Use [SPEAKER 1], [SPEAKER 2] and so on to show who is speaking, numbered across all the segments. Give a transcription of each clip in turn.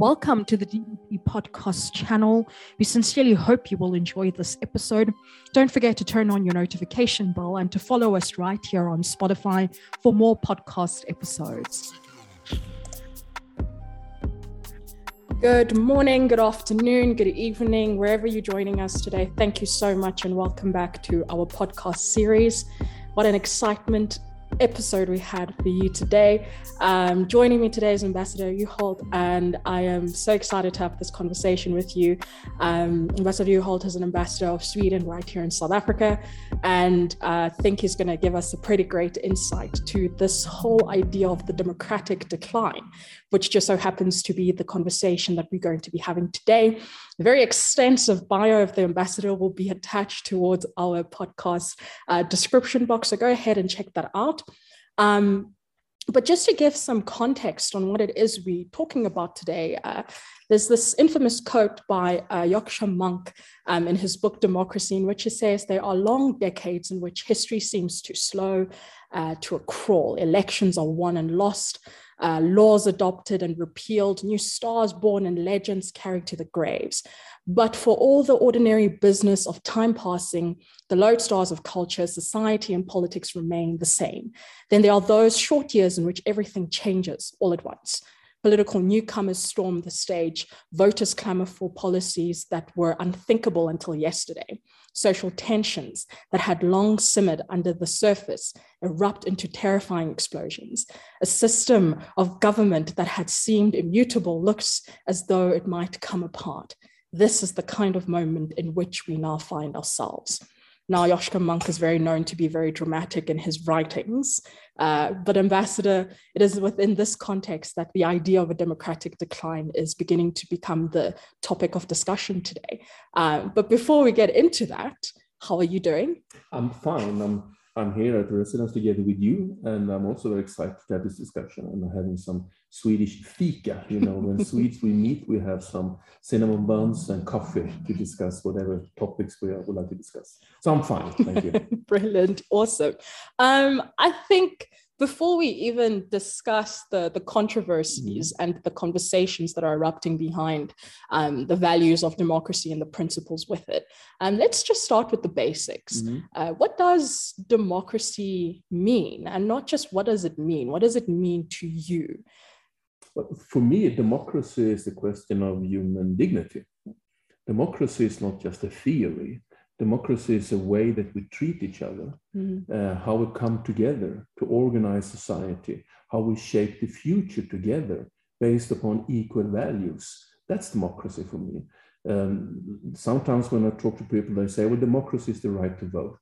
[SPEAKER 1] Welcome to the DDP podcast channel. We sincerely hope you will enjoy this episode. Don't forget to turn on your notification bell and to follow us right here on Spotify for more podcast episodes. Good morning, good afternoon, good evening, wherever you're joining us today. Thank you so much and welcome back to our podcast series. What an excitement episode we had for you today. Um, joining me today is Ambassador Juholt, and I am so excited to have this conversation with you. Um, ambassador Juholt is an ambassador of Sweden right here in South Africa, and uh, I think he's going to give us a pretty great insight to this whole idea of the democratic decline, which just so happens to be the conversation that we're going to be having today. A very extensive bio of the ambassador will be attached towards our podcast uh, description box, so go ahead and check that out. Um, but just to give some context on what it is we're talking about today, uh, there's this infamous quote by uh, Yascha Mounk um, in his book Democracy, in which he says there are long decades in which history seems to slow uh, to a crawl. Elections are won and lost, uh, laws adopted and repealed, new stars born and legends carried to the graves. But for all the ordinary business of time passing, the lodestars of culture, society, and politics remain the same. Then there are those short years in which everything changes all at once. Political newcomers storm the stage, voters clamor for policies that were unthinkable until yesterday. Social tensions that had long simmered under the surface erupt into terrifying explosions. A system of government that had seemed immutable looks as though it might come apart. This is the kind of moment in which we now find ourselves. Now, Yascha Mounk is very known to be very dramatic in his writings, uh, but Ambassador, it is within this context that the idea of a democratic decline is beginning to become the topic of discussion today. Uh, but before we get into that, how are you doing?
[SPEAKER 2] I'm fine. I'm I'm here at the residence together with you, and I'm also very excited to have this discussion. And having some Swedish fika. You know, when Swedes we meet, we have some cinnamon buns and coffee to discuss whatever topics we would like to discuss. So I'm fine. Thank you.
[SPEAKER 1] Brilliant, awesome. Um, I think before we even discuss the, the controversies mm-hmm. and the conversations that are erupting behind um, the values of democracy and the principles with it, um, let's just start with the basics. Mm-hmm. Uh, what does democracy mean? And not just what does it mean, what does it mean to you?
[SPEAKER 2] For me, democracy is a question of human dignity. Democracy is not just a theory, democracy is a way that we treat each other, mm. uh, how we come together to organize society, how we shape the future together based upon equal values. That's democracy for me. Um, sometimes when I talk to people, they say, well, democracy is the right to vote.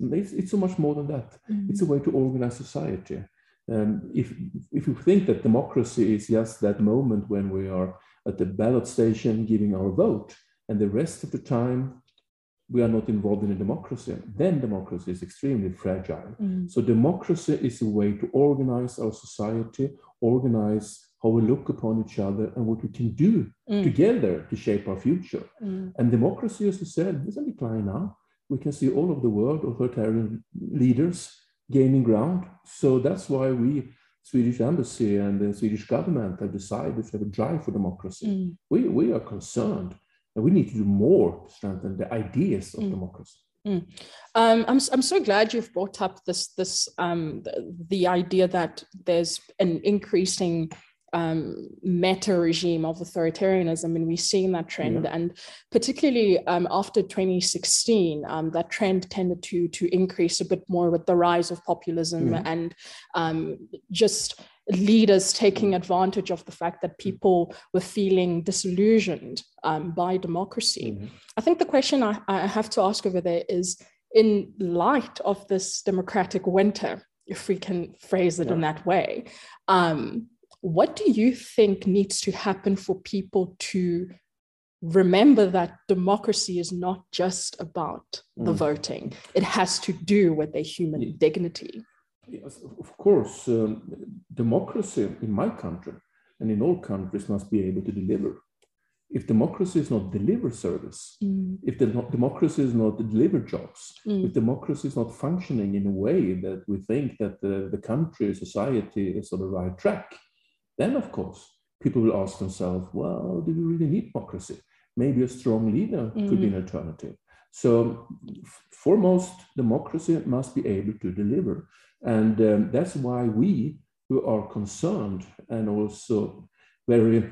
[SPEAKER 2] It's, it's so much more than that. Mm. It's a way to organize society. Um, if, if you think that democracy is just that moment when we are at the ballot station giving our vote, and the rest of the time we are not involved in a democracy, then democracy is extremely fragile. Mm. So democracy is a way to organize our society, organize how we look upon each other and what we can do mm. together to shape our future. Mm. And democracy, as you said, is a decline now. We can see all over the world authoritarian leaders gaining ground. So that's why we, Swedish embassy and the Swedish government, have decided to have a drive for democracy. Mm. We, we are concerned and we need to do more to strengthen the ideas of mm. democracy.
[SPEAKER 1] Mm. Um, I'm, I'm so glad you've brought up this this um, the, the idea that there's an increasing um, meta regime of authoritarianism, and we've seen that trend. Yeah. And particularly um, after 2016, um, that trend tended to to increase a bit more with the rise of populism yeah. and um, just leaders taking advantage of the fact that people were feeling disillusioned um, by democracy. Mm-hmm. I think the question I, I, have to ask over there is in light of this democratic winter, if we can phrase it yeah. in that way, um, what do you think needs to happen for people to remember that democracy is not just about the mm. voting, it has to do with their human yeah. dignity?
[SPEAKER 2] Yes, of course, um, democracy in my country and in all countries must be able to deliver. If democracy is not deliver service, mm. if the democracy is not deliver jobs, mm. if democracy is not functioning in a way that we think that the, the country, society is on the right track, then of course people will ask themselves, well, do we really need democracy? Maybe a strong leader mm. could be an mm. alternative. So, foremost, democracy must be able to deliver. And um, that's why we, who are concerned and also very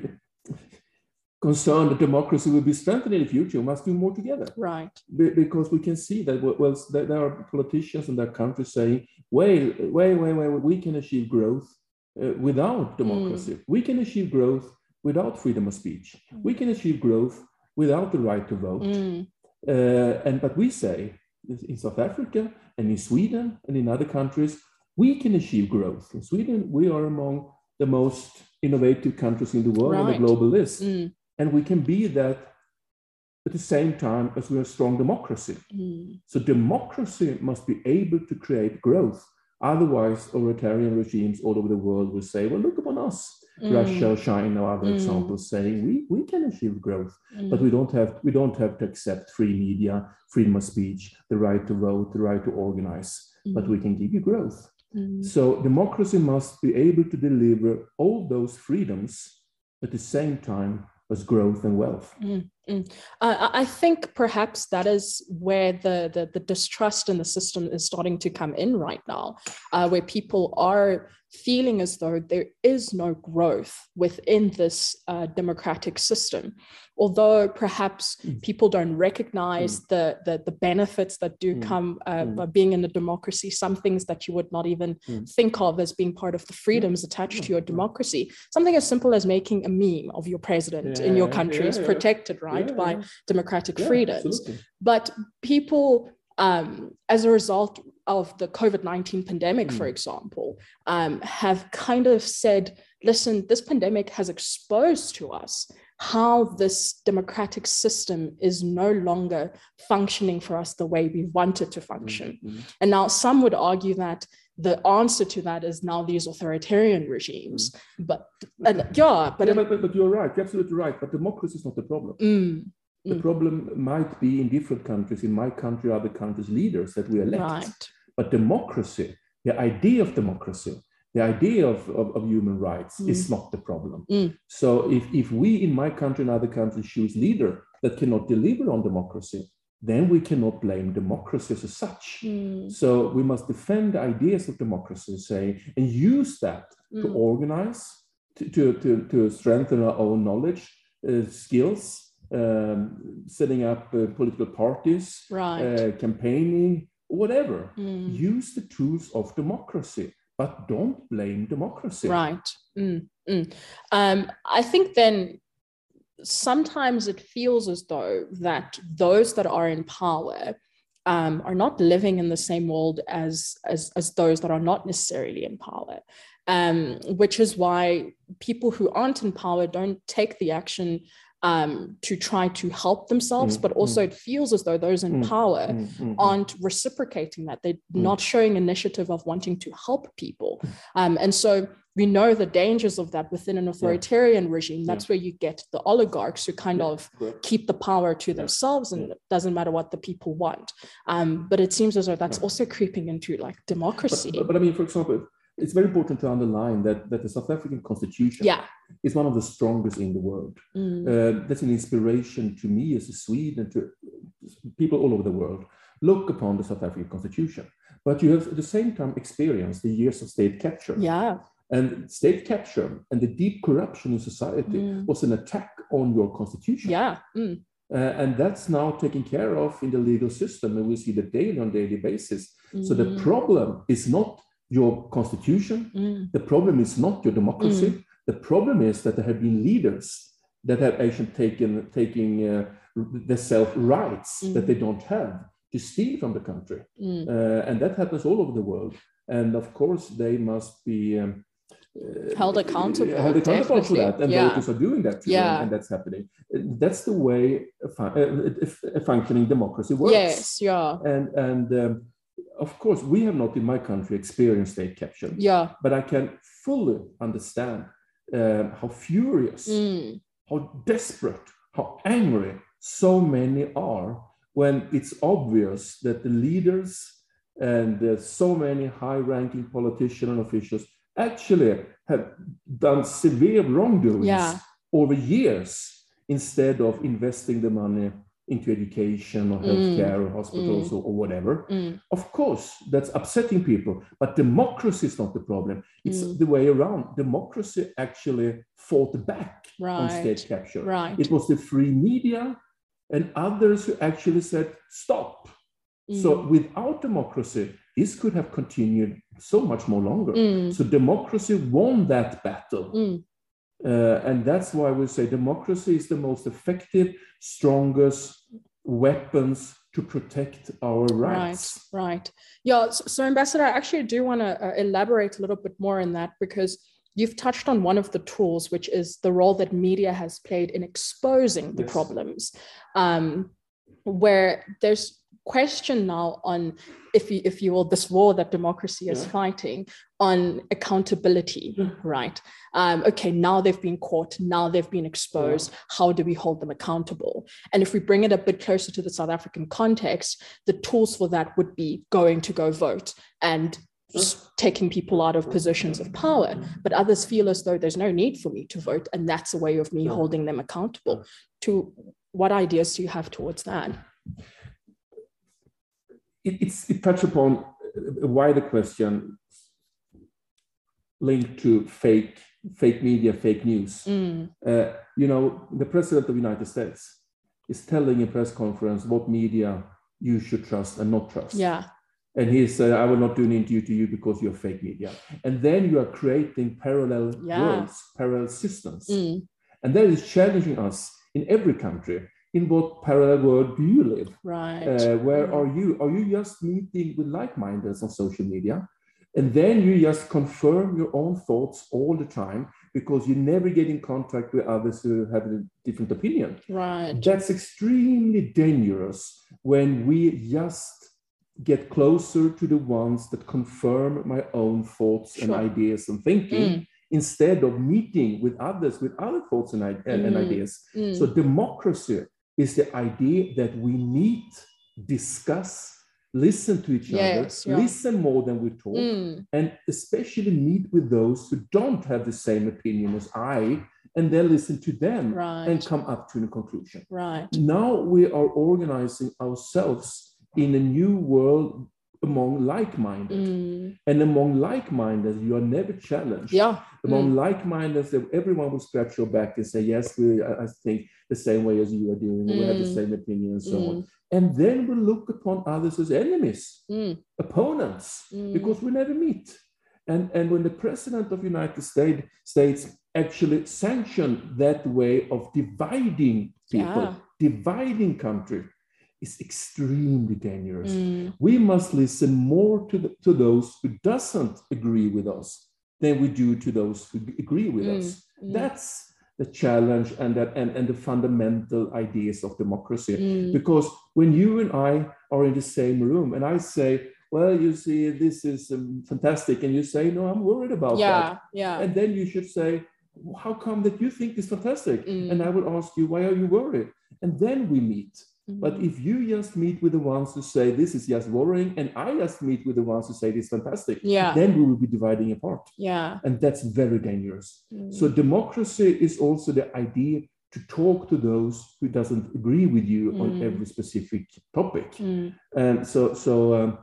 [SPEAKER 2] concerned that democracy will be strengthened in the future, must do more together.
[SPEAKER 1] Right.
[SPEAKER 2] Be- because we can see that well, there are politicians in that country saying, wait, wait, wait, wait, we can achieve growth uh, without democracy. Mm. We can achieve growth without freedom of speech. Mm. We can achieve growth without the right to vote. Mm. Uh, and but we say in South Africa and in Sweden and in other countries, we can achieve growth. In Sweden, we are among the most innovative countries in the world right. on the global list. Mm. And we can be that at the same time as we are a strong democracy. Mm. So democracy must be able to create growth. Otherwise, authoritarian regimes all over the world will say, well, look upon us. Mm. Russia, China, other mm. examples saying we, we can achieve growth, mm. but we don't have we don't have to accept free media, freedom of speech, the right to vote, the right to organize, but mm. we can give you growth. Mm. So democracy must be able to deliver all those freedoms at the same time as growth and wealth.
[SPEAKER 1] Mm, mm. Uh, I think perhaps that is where the, the, the distrust in the system is starting to come in right now, uh, where people are feeling as though there is no growth within this uh, democratic system although perhaps mm. people don't recognize mm. the, the, the benefits that do mm. come uh, mm. by being in a democracy some things that you would not even mm. think of as being part of the freedoms attached to your democracy something as simple as making a meme of your president yeah, in your country yeah, is protected right yeah, by democratic freedoms absolutely. but people um, as a result of the COVID 19 pandemic, mm. for example, um, have kind of said, listen, this pandemic has exposed to us how this democratic system is no longer functioning for us the way we want it to function. Mm-hmm. And now some would argue that the answer to that is now these authoritarian regimes. Mm-hmm. But and, yeah,
[SPEAKER 2] but, yeah, but, but, but, you're right, you're absolutely right. But democracy is not the problem. Mm. The mm. problem might be in different countries, in my country, other countries, leaders that we elect. Right. But democracy, the idea of democracy, the idea of, of, of human rights mm. is not the problem. Mm. So if, if we in my country and other countries choose leader that cannot deliver on democracy, then we cannot blame democracy as such. Mm. So we must defend the ideas of democracy, say, and use that to mm. organize, to, to, to, strengthen our own knowledge, uh, skills, um, setting up uh, political parties, right. uh, campaigning, whatever. Mm. Use the tools of democracy, but don't blame democracy.
[SPEAKER 1] Right. Mm. Mm. Um, I think then sometimes it feels as though that those that are in power um, are not living in the same world as, as, as those that are not necessarily in power. Um, which is why people who aren't in power don't take the action um, to try to help themselves, mm, but also mm. it feels as though those in mm, power mm, mm, mm. aren't reciprocating that. They're not showing initiative of wanting to help people. Um, and so we know the dangers of that within an authoritarian yeah. regime. That's yeah. where you get the oligarchs who kind yeah. of keep the power to themselves and it doesn't matter what the people want. Um, but it seems as though that's also creeping into like democracy.
[SPEAKER 2] But, but, but I mean, for example, it's very important to underline that, that the South African constitution
[SPEAKER 1] yeah.
[SPEAKER 2] is one of the strongest in the world. Mm. Uh, that's an inspiration to me as a Swede and to people all over the world. Look upon the South African constitution. But you have at the same time experienced the years of state capture.
[SPEAKER 1] Yeah.
[SPEAKER 2] And state capture and the deep corruption in society mm. was an attack on your constitution.
[SPEAKER 1] Yeah. Mm.
[SPEAKER 2] Uh, and that's now taken care of in the legal system, and we see that daily on daily basis. So the mm. problem is not your constitution. Mm. The problem is not your democracy. Mm. The problem is that there have been leaders that have actually taken taking uh, the self rights mm. that they don't have to steal from the country, mm. uh, and that happens all over the world. And of course, they must be. Um,
[SPEAKER 1] held accountable.
[SPEAKER 2] Held accountable for that, and yeah. voters are doing that too, yeah. and, and, that's happening. That's the way a, fun- a, functioning democracy works.
[SPEAKER 1] Yes, yeah.
[SPEAKER 2] And and um, of course, we have not in my country experienced state capture.
[SPEAKER 1] Yeah.
[SPEAKER 2] But I can fully understand um, how furious, mm. how desperate, how angry so many are when it's obvious that the leaders and uh, so many high ranking politicians and officials actually have done severe wrongdoings
[SPEAKER 1] Yeah.
[SPEAKER 2] over years instead of investing the money into education or healthcare or hospitals or, or whatever.
[SPEAKER 1] Mm.
[SPEAKER 2] Of course, that's upsetting people, but democracy is not the problem. It's
[SPEAKER 1] Mm.
[SPEAKER 2] the way around. Democracy actually fought back on state capture.
[SPEAKER 1] Right.
[SPEAKER 2] It was the free media and others who actually said, stop. So
[SPEAKER 1] Mm.
[SPEAKER 2] without democracy, this could have continued so much more longer.
[SPEAKER 1] Mm.
[SPEAKER 2] So democracy won that battle.
[SPEAKER 1] Mm.
[SPEAKER 2] Uh, and that's why we say democracy is the most effective, strongest weapons to protect our rights.
[SPEAKER 1] Right, right. Yeah. So, so Ambassador, I actually do want to uh, elaborate a little bit more on that because you've touched on one of the tools, which is the role that media has played in exposing the
[SPEAKER 2] Yes.
[SPEAKER 1] problems, um, where there's question now on if you if you will this war that democracy is
[SPEAKER 2] Yeah.
[SPEAKER 1] fighting on accountability right? Um, okay now they've been caught now they've been exposed. How do we hold them accountable? And if we bring it a bit closer to the south african context the tools for that would be going to go vote and taking people out of positions of power. But others feel as though there's no need for me to vote and that's a way of me
[SPEAKER 2] Yeah.
[SPEAKER 1] holding them accountable. To what ideas do you have towards that
[SPEAKER 2] It, it's, it touches upon a wider question linked to fake, fake media, fake news.
[SPEAKER 1] Mm,
[SPEAKER 2] Uh, you know, the president of the United States is telling a press conference what media you should trust and not trust.
[SPEAKER 1] yeah
[SPEAKER 2] And he said, I will not do an interview to you because you're fake media. And then you are creating parallel
[SPEAKER 1] Yeah.
[SPEAKER 2] worlds, parallel systems.
[SPEAKER 1] mm,
[SPEAKER 2] And that is challenging us in every country. In what parallel world do you live?
[SPEAKER 1] right
[SPEAKER 2] Uh, where
[SPEAKER 1] Mm.
[SPEAKER 2] are you? Are you just meeting with like-mindeds on social media? And then you just confirm your own thoughts all the time because you never get in contact with others who have a different opinion.
[SPEAKER 1] right
[SPEAKER 2] That's extremely dangerous when we just get closer to the ones that confirm my own thoughts and ideas and thinking
[SPEAKER 1] Mm.
[SPEAKER 2] instead of meeting with others with other thoughts and, and- and
[SPEAKER 1] Mm.
[SPEAKER 2] ideas.
[SPEAKER 1] Mm,
[SPEAKER 2] So democracy is the idea that we meet, discuss, listen to each
[SPEAKER 1] Yes,
[SPEAKER 2] other,
[SPEAKER 1] yeah.
[SPEAKER 2] listen more than we talk,
[SPEAKER 1] mm,
[SPEAKER 2] and especially meet with those who don't have the same opinion as I, and then listen to them
[SPEAKER 1] right
[SPEAKER 2] and come up to a conclusion.
[SPEAKER 1] right
[SPEAKER 2] Now we are organizing ourselves in a new world among like-minded.
[SPEAKER 1] Mm,
[SPEAKER 2] And among like-minded, you are never challenged.
[SPEAKER 1] yeah
[SPEAKER 2] Among
[SPEAKER 1] Mm.
[SPEAKER 2] like-minded, everyone will scratch your back and say, yes, we I think the same way as you are doing, we have the
[SPEAKER 1] Mm.
[SPEAKER 2] same opinion and so on.
[SPEAKER 1] Mm,
[SPEAKER 2] And then we look upon others as enemies,
[SPEAKER 1] mm,
[SPEAKER 2] opponents,
[SPEAKER 1] mm,
[SPEAKER 2] because we never meet. And, and when the president of United States, States actually sanctioned that way of dividing people,
[SPEAKER 1] Yeah.
[SPEAKER 2] dividing country, is extremely dangerous.
[SPEAKER 1] mm,
[SPEAKER 2] We must listen more to, the, to those who doesn't agree with us than we do to those who agree with
[SPEAKER 1] Mm,
[SPEAKER 2] us.
[SPEAKER 1] mm.
[SPEAKER 2] That's the challenge and, that, and, and the fundamental ideas of democracy.
[SPEAKER 1] mm,
[SPEAKER 2] Because when you and I are in the same room and I say, well, you see, this is um, fantastic. And you say, no, I'm worried about that.
[SPEAKER 1] yeah yeah
[SPEAKER 2] And then you should say, how come that you think this fantastic?
[SPEAKER 1] Mm.
[SPEAKER 2] And I will ask you, why are you worried? And then we meet. But
[SPEAKER 1] mm,
[SPEAKER 2] if you just meet with the ones who say this is just worrying, and I just meet with the ones who say this is fantastic,
[SPEAKER 1] yeah
[SPEAKER 2] then we will be dividing apart.
[SPEAKER 1] yeah
[SPEAKER 2] And that's very dangerous.
[SPEAKER 1] mm,
[SPEAKER 2] So democracy is also the idea to talk to those who doesn't agree with you on
[SPEAKER 1] Mm.
[SPEAKER 2] every specific topic.
[SPEAKER 1] mm,
[SPEAKER 2] And so, so um,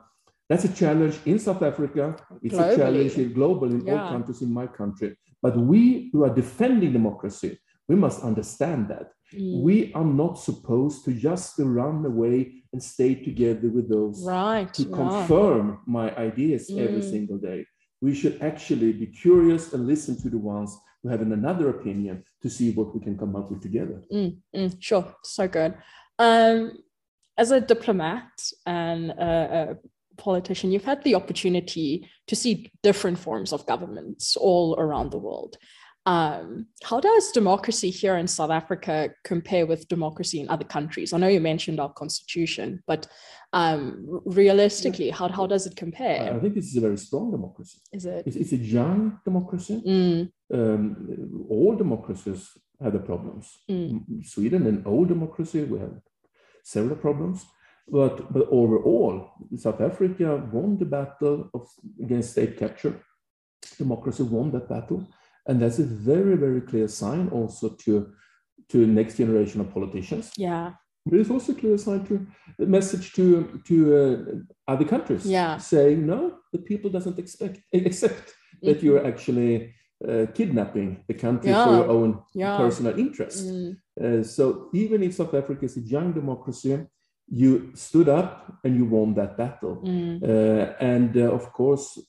[SPEAKER 2] that's a challenge in South Africa. It's
[SPEAKER 1] Globally.
[SPEAKER 2] a challenge in global in all countries in my country. But we who are defending democracy, we must understand that
[SPEAKER 1] mm.
[SPEAKER 2] we are not supposed to just run away and stay together with those
[SPEAKER 1] right
[SPEAKER 2] to
[SPEAKER 1] yeah.
[SPEAKER 2] confirm my ideas every
[SPEAKER 1] Mm.
[SPEAKER 2] single day. We should actually be curious and listen to the ones who have another opinion to see what we can come up with together.
[SPEAKER 1] Mm, mm, sure, so good. Um, as a diplomat and a, a politician, you've had the opportunity to see different forms of governments all around the world. Um, how does democracy here in South Africa compare with democracy in other countries? I know you mentioned our constitution, but um, realistically, how, how does it compare?
[SPEAKER 2] I think this is a very strong democracy.
[SPEAKER 1] Is it?
[SPEAKER 2] It's, it's a young democracy.
[SPEAKER 1] Mm,
[SPEAKER 2] Um, all democracies have the problems.
[SPEAKER 1] mm,
[SPEAKER 2] Sweden, an old democracy, we have several problems. But, but overall, South Africa won the battle of, against state capture. democracy won that battle. And that's a very, very clear sign also to, to next generation of politicians.
[SPEAKER 1] Yeah.
[SPEAKER 2] But it's also a clear sign to a message to to uh, other countries,
[SPEAKER 1] yeah.
[SPEAKER 2] saying no, the people doesn't expect accept mm-hmm. that you're actually uh, kidnapping the country yeah. for your own yeah. personal interest. Mm. Uh, so even if South Africa is a young democracy, you stood up and you won that battle. Mm. Uh, and uh, of course,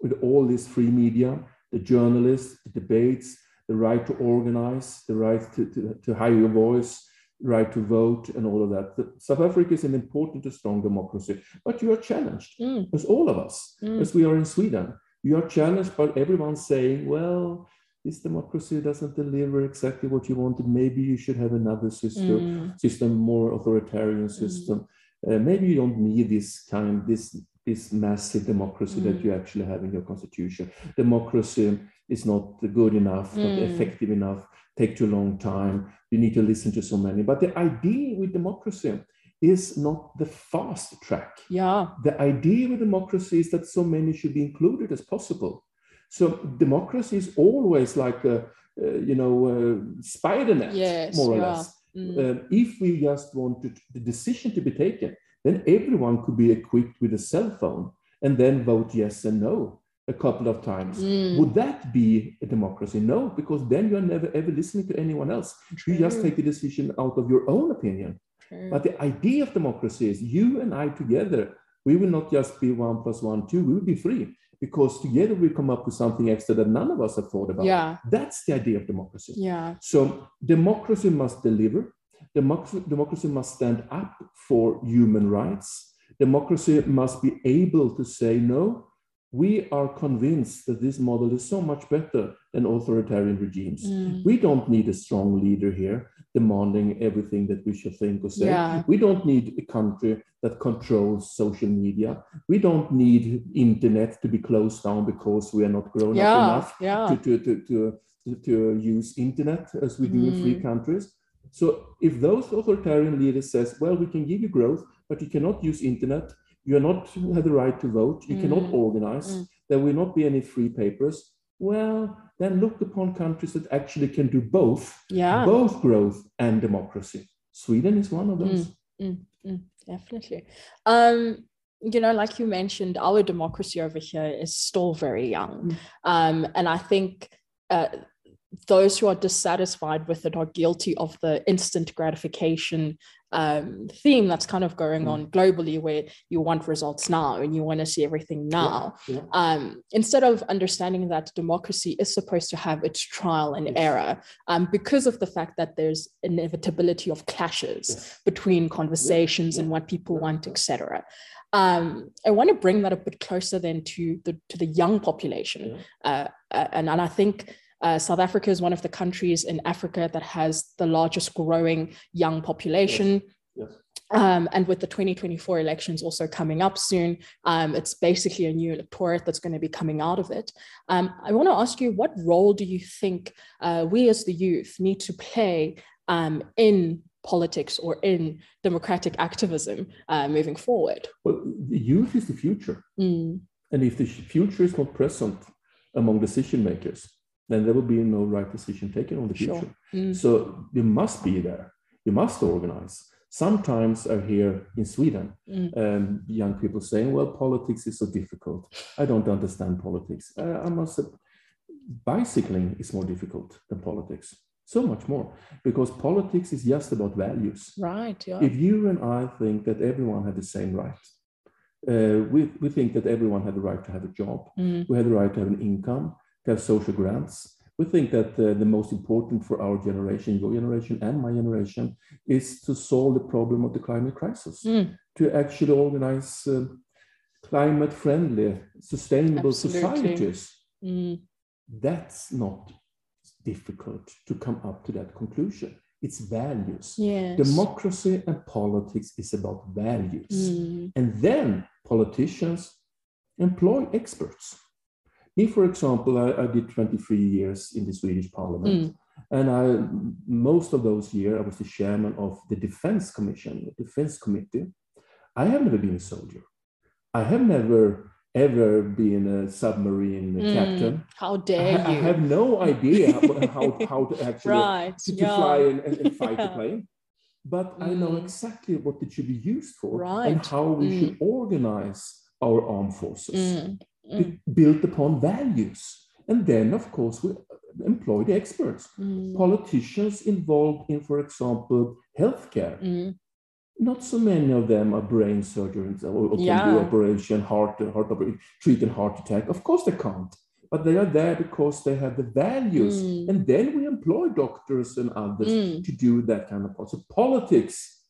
[SPEAKER 2] with all this free media, the journalists, the debates, the right to organize, the right to, to, to hire your voice, right to vote, and all of that. The, South Africa is an important and strong democracy, but you are challenged, mm. as all of us, mm. as we are in Sweden. You are challenged by everyone saying, well, this democracy doesn't deliver exactly what you wanted. Maybe you should have another system, mm. system more authoritarian system. Mm. Uh, maybe you don't need this kind, this this massive democracy mm. that you actually have in your constitution. Democracy is not good enough, not mm. effective enough, take too long time. You need to listen to so many. But the idea with democracy is not the fast track.
[SPEAKER 1] Yeah.
[SPEAKER 2] The idea with democracy is that so many should be included as possible. So democracy is always like a, you know, a spider net,
[SPEAKER 1] yes,
[SPEAKER 2] more or
[SPEAKER 1] yeah.
[SPEAKER 2] less. Mm. Uh, if we just wanted the decision to be taken, then everyone could be equipped with a cell phone and then vote yes and no a couple of times. Mm. Would that be a democracy? No, because then you're never ever listening to anyone else. True. You just take the decision out of your own opinion. True. But the idea of democracy is you and I together, we will not just be one plus one, two, we will be three because together we come up with something extra that none of us have thought about.
[SPEAKER 1] Yeah.
[SPEAKER 2] That's the idea of democracy.
[SPEAKER 1] Yeah.
[SPEAKER 2] So democracy must deliver. Democracy, democracy must stand up for human rights. Democracy must be able to say, no, we are convinced that this model is so much better than authoritarian regimes. Mm. We don't need a strong leader here demanding everything that we should think or say.
[SPEAKER 1] Yeah.
[SPEAKER 2] We don't need a country that controls social media. We don't need internet to be closed down because we are not grown
[SPEAKER 1] yeah.
[SPEAKER 2] up enough
[SPEAKER 1] yeah.
[SPEAKER 2] to, to, to, to, to use internet as we do mm. in free countries. So if those authoritarian leaders says, well, we can give you growth, but you cannot use internet, you're not have the right to vote, you mm. cannot organize, mm. there will not be any free papers. Well, then look upon countries that actually can do both,
[SPEAKER 1] yeah.
[SPEAKER 2] both growth and democracy. Sweden is one of those.
[SPEAKER 1] Mm, mm, mm, definitely. Um, you know, like you mentioned, our democracy over here is still very young. Mm. Um, and I think uh, those who are dissatisfied with it are guilty of the instant gratification um, theme that's kind of going mm. on globally, where you want results now and you want to see everything now.
[SPEAKER 2] Yeah, yeah.
[SPEAKER 1] Um, instead of understanding that democracy is supposed to have its trial and yes. error, um, because of the fact that there's inevitability of clashes yes. between conversations yeah, and what people want, etc. Um, I want to bring that a bit closer then to the to the young population, uh, uh, and and I think uh, South Africa is one of the countries in Africa that has the largest growing young population.
[SPEAKER 2] Yes. Yes.
[SPEAKER 1] Um, and with the 2024 elections also coming up soon, um, it's basically a new electorate that's going to be coming out of it. Um, I want to ask you, what role do you think uh, we as the youth need to play um, in politics or in democratic activism uh, moving forward?
[SPEAKER 2] Well, the youth is the future.
[SPEAKER 1] Mm.
[SPEAKER 2] And if the future is not present among decision makers, then there will be no right decision taken on the future.
[SPEAKER 1] Sure. Mm.
[SPEAKER 2] So you must be there. You must organize. Sometimes I hear in Sweden
[SPEAKER 1] mm.
[SPEAKER 2] um, young people saying, "Well, politics is so difficult. I don't understand politics." Uh, I must say, bicycling is more difficult than politics. So much more because politics is just about values.
[SPEAKER 1] Right. Yeah.
[SPEAKER 2] If you and I think that everyone had the same right, uh, we, we think that everyone had the right to have a job,
[SPEAKER 1] mm.
[SPEAKER 2] we had the right to have an income, have social grants. We think that uh, the most important for our generation, your generation and my generation, is to solve the problem of the climate crisis,
[SPEAKER 1] mm.
[SPEAKER 2] to actually organize uh, climate friendly, sustainable
[SPEAKER 1] Absolutely.
[SPEAKER 2] societies.
[SPEAKER 1] Mm.
[SPEAKER 2] That's not difficult to come up to that conclusion. It's values.
[SPEAKER 1] Yes.
[SPEAKER 2] Democracy and politics is about values.
[SPEAKER 1] Mm.
[SPEAKER 2] And then politicians employ experts me, for example, I, I, did 23 years in the Swedish parliament.
[SPEAKER 1] Mm.
[SPEAKER 2] And I, most of those years, I was the chairman of the Defense Commission, the Defense Committee. I have never been a soldier. I have never ever been a submarine mm, captain.
[SPEAKER 1] How dare
[SPEAKER 2] I,
[SPEAKER 1] you?
[SPEAKER 2] I have no idea how, how, to actually
[SPEAKER 1] right.
[SPEAKER 2] to, to yeah. fly and, and fight yeah. a plane. But mm. I know mm. exactly what it should be used for
[SPEAKER 1] right.
[SPEAKER 2] and how we mm. should organize our armed forces mm. mm. built upon values. And then, of course, we employ the experts. Mm. Politicians involved in, for example, healthcare not so many of them are brain surgeons or, or yeah. can do operation, heart, heart operation, treat a heart attack. Of course they can't, but they are there because they have the values. Mm. And then we employ doctors and others mm. to do that kind of part. So politics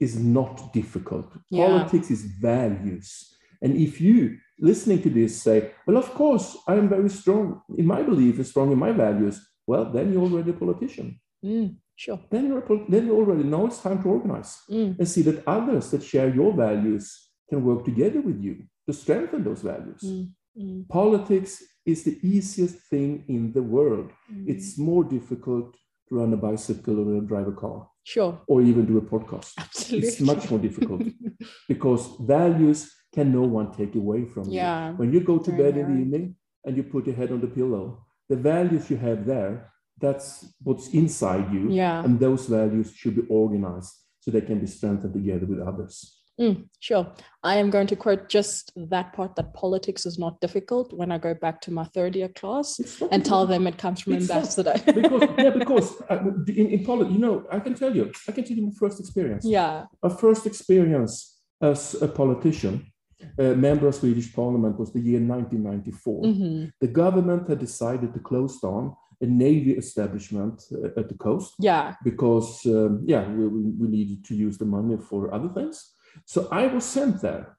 [SPEAKER 2] is not difficult. Yeah. Politics is values. And if you listening to this say, well, of course, I am very strong in my belief and strong in my values, well, then you're already a politician.
[SPEAKER 1] Mm. Sure.
[SPEAKER 2] Then you're then you already know it's time to organize mm. and see that others that share your values can work together with you to strengthen those values. Mm. Mm. Politics is the easiest thing in the world. Mm. It's more difficult to run a bicycle or drive a car.
[SPEAKER 1] Sure.
[SPEAKER 2] Or even do a podcast.
[SPEAKER 1] Absolutely.
[SPEAKER 2] It's much more difficult because values can no one take away from
[SPEAKER 1] yeah.
[SPEAKER 2] you. When you go to bed in the evening and you put your head on the pillow, the values you have there that's what's inside you
[SPEAKER 1] yeah.
[SPEAKER 2] and those values should be organized so they can be strengthened together with others.
[SPEAKER 1] Mm, sure. I am going to quote just that part that politics is not difficult when i go back to my third year class and tell them it comes from it's ambassador.
[SPEAKER 2] because yeah because uh, in, in politics you know i can tell you i can tell you my first experience.
[SPEAKER 1] Yeah.
[SPEAKER 2] My first experience as a politician uh, member of Swedish Parliament was the year 1994. Mm-hmm. The government had decided to close down a navy establishment uh, at the coast.
[SPEAKER 1] Yeah.
[SPEAKER 2] Because um, yeah, we, we needed to use the money for other things. So I was sent there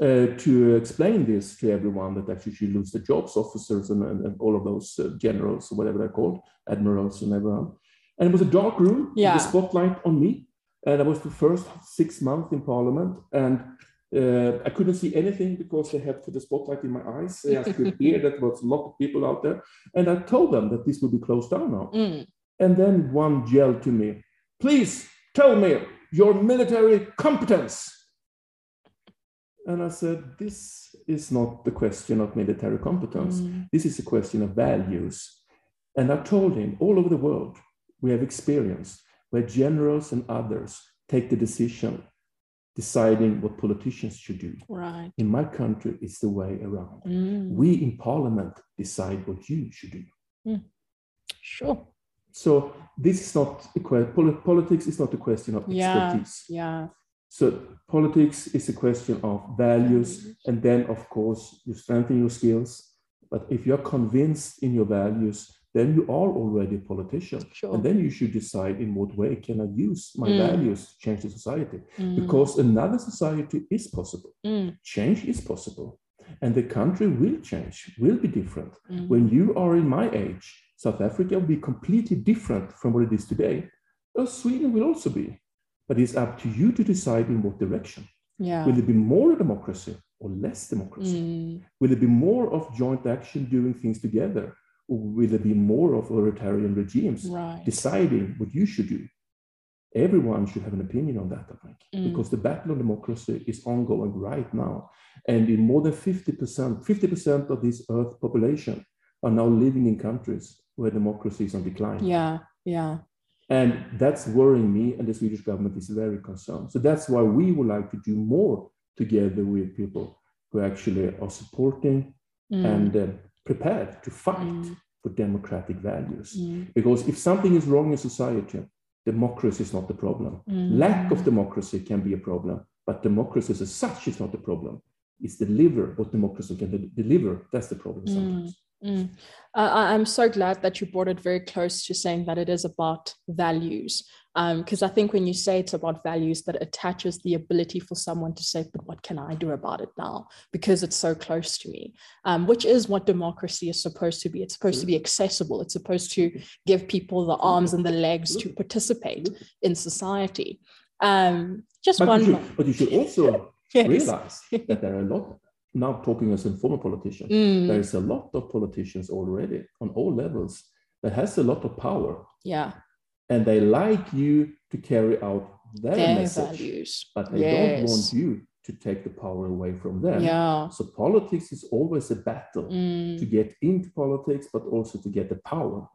[SPEAKER 2] uh, to explain this to everyone that actually should lose the jobs, officers and, and, and all of those uh, generals or whatever they're called, admirals and everyone. And it was a dark room
[SPEAKER 1] yeah.
[SPEAKER 2] with a spotlight on me. And I was the first six months in parliament. And uh, I couldn't see anything because they had the spotlight in my eyes. I could hear that there was a lot of people out there. And I told them that this would be closed down now.
[SPEAKER 1] Mm.
[SPEAKER 2] And then one yelled to me, please tell me your military competence. And I said, this is not the question of military competence. Mm. This is a question of values. And I told him, all over the world, we have experienced where generals and others take the decision deciding what politicians should do.
[SPEAKER 1] Right.
[SPEAKER 2] In my country, it's the way around.
[SPEAKER 1] Mm.
[SPEAKER 2] We in parliament decide what you should do.
[SPEAKER 1] Mm. Sure.
[SPEAKER 2] So this is not a question, politics is not a question of
[SPEAKER 1] yeah.
[SPEAKER 2] expertise.
[SPEAKER 1] Yeah.
[SPEAKER 2] So politics is a question of values, and then of course you strengthen your skills. But if you're convinced in your values, then you are already a politician.
[SPEAKER 1] Sure.
[SPEAKER 2] And then you should decide in what way can I use my mm. values to change the society?
[SPEAKER 1] Mm.
[SPEAKER 2] Because another society is possible.
[SPEAKER 1] Mm.
[SPEAKER 2] Change is possible. And the country will change, will be different.
[SPEAKER 1] Mm.
[SPEAKER 2] When you are in my age, South Africa will be completely different from what it is today. Well, Sweden will also be. But it's up to you to decide in what direction.
[SPEAKER 1] Yeah.
[SPEAKER 2] Will it be more democracy or less democracy?
[SPEAKER 1] Mm.
[SPEAKER 2] Will it be more of joint action, doing things together? Will there be more of authoritarian regimes
[SPEAKER 1] right.
[SPEAKER 2] deciding what you should do? Everyone should have an opinion on that, I think,
[SPEAKER 1] mm.
[SPEAKER 2] because the battle on democracy is ongoing right now. And in more than 50%, 50% of this Earth population are now living in countries where democracy is on decline.
[SPEAKER 1] Yeah, yeah.
[SPEAKER 2] And that's worrying me, and the Swedish government is very concerned. So that's why we would like to do more together with people who actually are supporting
[SPEAKER 1] mm.
[SPEAKER 2] and uh, prepared to fight
[SPEAKER 1] Mm.
[SPEAKER 2] for democratic values.
[SPEAKER 1] Mm.
[SPEAKER 2] Because if something is wrong in society, democracy is not the problem.
[SPEAKER 1] Mm.
[SPEAKER 2] Lack of democracy can be a problem, but democracy as such is not the problem. It's deliver what democracy can de- deliver. That's the problem sometimes.
[SPEAKER 1] Mm. Uh, I'm so glad that you brought it very close to saying that it is about values because um, I think when you say it's about values, that attaches the ability for someone to say, but what can I do about it now? Because it's so close to me, um, which is what democracy is supposed to be. It's supposed to be accessible. It's supposed to give people the arms and the legs to participate in society. Um, just
[SPEAKER 2] but
[SPEAKER 1] one.
[SPEAKER 2] You should, but you should also yes. realize that there are a lot, now talking as a former politician,
[SPEAKER 1] mm.
[SPEAKER 2] there is a lot of politicians already on all levels that has a lot of power.
[SPEAKER 1] Yeah
[SPEAKER 2] and they like you to carry out their,
[SPEAKER 1] their
[SPEAKER 2] message,
[SPEAKER 1] values,
[SPEAKER 2] but they
[SPEAKER 1] yes.
[SPEAKER 2] don't want you to take the power away from them.
[SPEAKER 1] Yeah.
[SPEAKER 2] So politics is always a battle
[SPEAKER 1] Mm.
[SPEAKER 2] to get into politics, but also to get the power.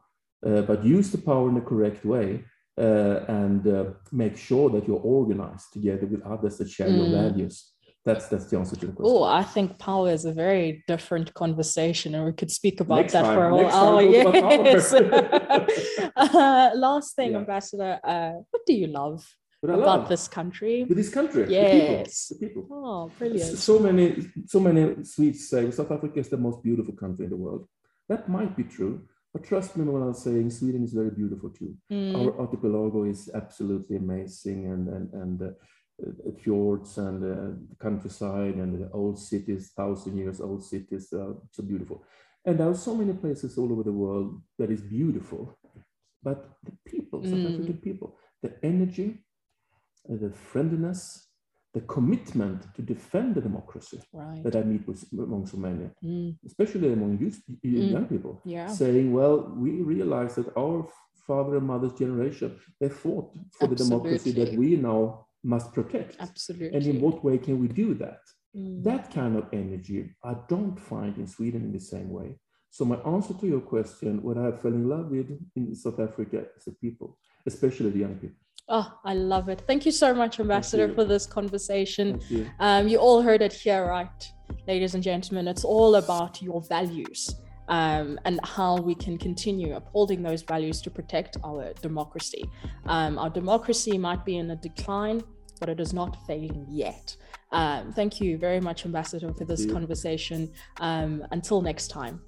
[SPEAKER 2] Uh, but use the power in the correct way uh, and uh, make sure that you're organized together with others that share your
[SPEAKER 1] Mm.
[SPEAKER 2] values. That's that's the answer to the question.
[SPEAKER 1] Oh, I think power is a very different conversation, and we could speak about
[SPEAKER 2] Next
[SPEAKER 1] that
[SPEAKER 2] time,
[SPEAKER 1] for a whole
[SPEAKER 2] next
[SPEAKER 1] hour. Yes. uh, last thing,
[SPEAKER 2] Yeah.
[SPEAKER 1] Ambassador, uh, what do you love about this country?
[SPEAKER 2] with this country,
[SPEAKER 1] Yes.
[SPEAKER 2] the people, the people.
[SPEAKER 1] Oh, brilliant.
[SPEAKER 2] So many, so many Swedes say South Africa is the most beautiful country in the world. That might be true, but trust me when I'm saying Sweden is very beautiful too.
[SPEAKER 1] Mm,
[SPEAKER 2] Our archipelago is absolutely amazing, and and and uh, fjords and uh, the countryside and the old cities, thousand years old cities, uh, so beautiful. And there are so many places all over the world that is beautiful, but the people, South
[SPEAKER 1] Mm.
[SPEAKER 2] African people, the energy, uh, the friendliness, the commitment to defend the democracy
[SPEAKER 1] right.
[SPEAKER 2] that I meet with among so many,
[SPEAKER 1] Mm,
[SPEAKER 2] especially among youth,
[SPEAKER 1] Mm.
[SPEAKER 2] young people
[SPEAKER 1] yeah.
[SPEAKER 2] saying, well, we realize that our father and mother's generation, they fought for the democracy that we now must protect.
[SPEAKER 1] Absolutely.
[SPEAKER 2] And in what way can we do that?
[SPEAKER 1] Mm,
[SPEAKER 2] That kind of energy I don't find in Sweden in the same way. So my answer to your question, what I fell in love with in South Africa is the people, especially the young people.
[SPEAKER 1] Oh, I love it. Thank you so much, Ambassador, for this conversation.
[SPEAKER 2] You.
[SPEAKER 1] Um, you all heard it here, right, ladies and gentlemen. It's all about your values um, and how we can continue upholding those values to protect our democracy. Um, our democracy might be in a decline, but it is not failing yet. Um, thank you very much, Ambassador, for this conversation. Um, until next time.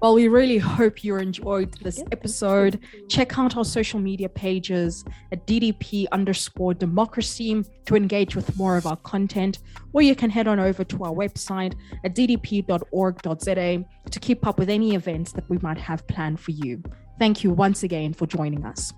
[SPEAKER 1] Well, we really hope you enjoyed this episode. Check out our social media pages at DDP underscore democracy to engage with more of our content, or you can head on over to our website at ddp.org.za to keep up with any events that we might have planned for you. Thank you once again for joining us.